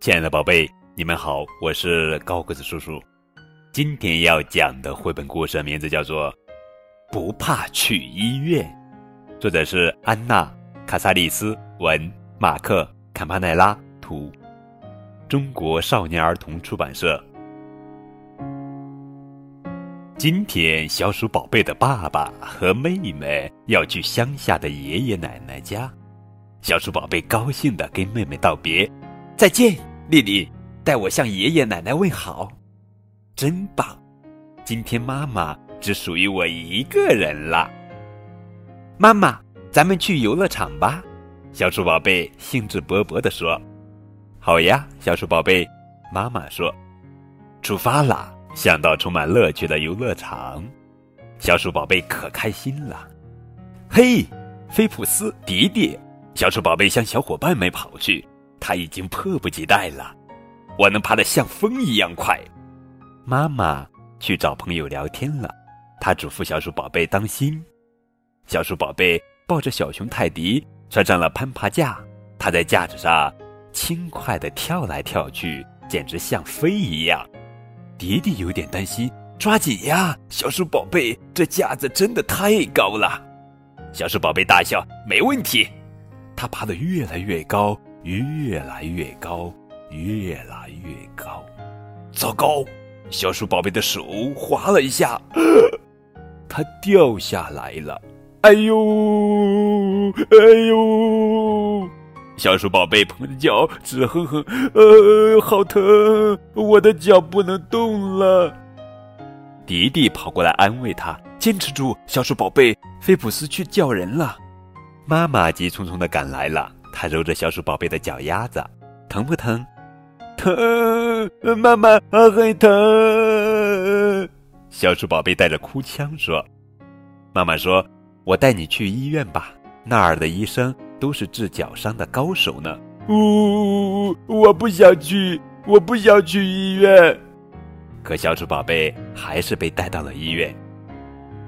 亲爱的宝贝，你们好，我是高个子叔叔。今天要讲的绘本故事名字叫做《不怕去医院》，作者是安娜·卡萨利斯文，马克·坎帕奈拉图，中国少年儿童出版社。今天，小鼠宝贝的爸爸和妹妹要去乡下的爷爷奶奶家。小鼠宝贝高兴地跟妹妹道别：“再见，丽丽，代我向爷爷奶奶问好。”真棒！今天妈妈只属于我一个人了。妈妈，咱们去游乐场吧！小鼠宝贝兴致勃勃地说：“好呀，小鼠宝贝。”妈妈说：“出发啦！”想到充满乐趣的游乐场，小鼠宝贝可开心了。嘿，菲普斯、迪迪，小鼠宝贝向小伙伴们跑去，他已经迫不及待了。我能爬得像风一样快。妈妈去找朋友聊天了，她嘱咐小鼠宝贝当心。小鼠宝贝抱着小熊泰迪穿上了攀爬架，它在架子上轻快地跳来跳去，简直像飞一样。迪迪有点担心，抓紧呀，小鼠宝贝，这架子真的太高了。小鼠宝贝大笑，没问题。它爬得越来越高，越来越高，越来越高。糟糕！小鼠宝贝的手滑了一下，它掉下来了。哎呦，哎呦！小鼠宝贝捧着脚直哼哼，呃，好疼，我的脚不能动了。迪迪跑过来安慰他：“坚持住，小鼠宝贝，菲普斯去叫人了。”妈妈急匆匆的赶来了，他揉着小鼠宝贝的脚丫子，疼不疼？疼，妈妈很疼。小鼠宝贝带着哭腔说：“妈妈说，我带你去医院吧，那儿的医生都是治脚伤的高手呢。”呜，我不想去，我不想去医院。可小鼠宝贝还是被带到了医院。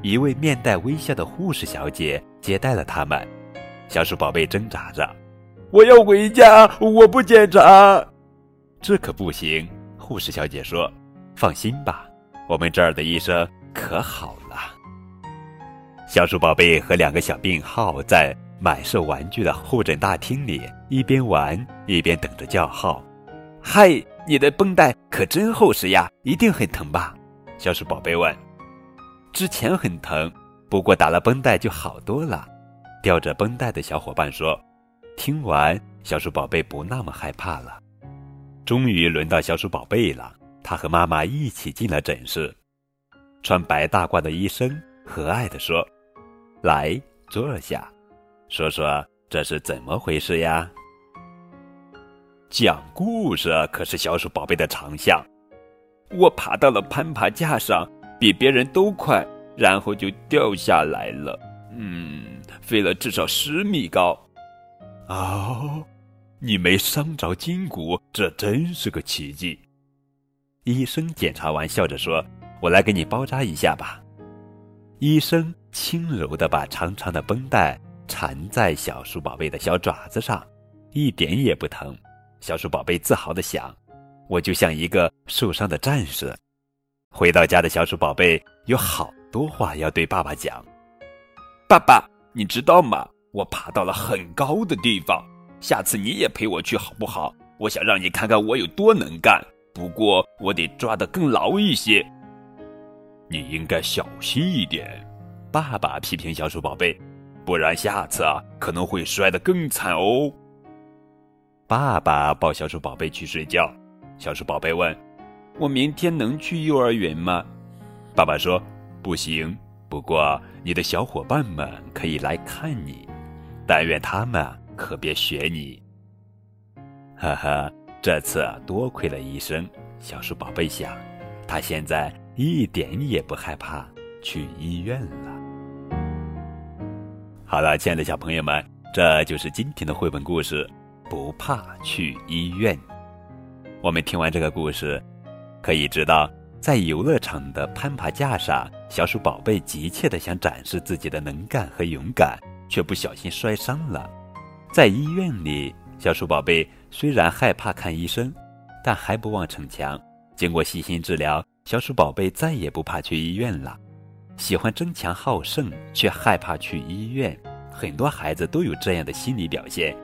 一位面带微笑的护士小姐接待了他们。小鼠宝贝挣扎着：“我要回家，我不检查。”这可不行，护士小姐说：“放心吧，我们这儿的医生可好了。”小鼠宝贝和两个小病号在满是玩具的候诊大厅里一边玩一边等着叫号。“嗨，你的绷带可真厚实呀，一定很疼吧？”小鼠宝贝问。“之前很疼，不过打了绷带就好多了。”吊着绷带的小伙伴说。听完，小鼠宝贝不那么害怕了。终于轮到小鼠宝贝了，他和妈妈一起进了诊室。穿白大褂的医生和蔼地说：“来，坐下，说说这是怎么回事呀？”讲故事可是小鼠宝贝的长项。我爬到了攀爬架上，比别人都快，然后就掉下来了。嗯，飞了至少十米高。哦。你没伤着筋骨，这真是个奇迹。医生检查完，笑着说：“我来给你包扎一下吧。”医生轻柔地把长长的绷带缠在小鼠宝贝的小爪子上，一点也不疼。小鼠宝贝自豪地想：“我就像一个受伤的战士。”回到家的小鼠宝贝有好多话要对爸爸讲。爸爸，你知道吗？我爬到了很高的地方。下次你也陪我去好不好？我想让你看看我有多能干。不过我得抓得更牢一些。你应该小心一点，爸爸批评小鼠宝贝，不然下次啊可能会摔得更惨哦。爸爸抱小鼠宝贝去睡觉。小鼠宝贝问：“我明天能去幼儿园吗？”爸爸说：“不行，不过你的小伙伴们可以来看你。但愿他们。”可别学你，哈哈！这次多亏了医生，小鼠宝贝想，他现在一点也不害怕去医院了。好了，亲爱的小朋友们，这就是今天的绘本故事，不怕去医院。我们听完这个故事，可以知道，在游乐场的攀爬架上，小鼠宝贝急切的想展示自己的能干和勇敢，却不小心摔伤了。在医院里，小鼠宝贝虽然害怕看医生，但还不忘逞强。经过细心治疗，小鼠宝贝再也不怕去医院了。喜欢争强好胜，却害怕去医院，很多孩子都有这样的心理表现。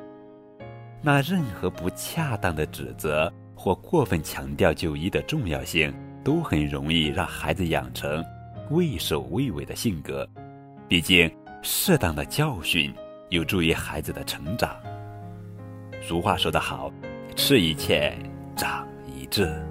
那任何不恰当的指责或过分强调就医的重要性，都很容易让孩子养成畏首畏尾的性格。毕竟，适当的教训有助于孩子的成长。俗话说得好，吃一堑，长一智。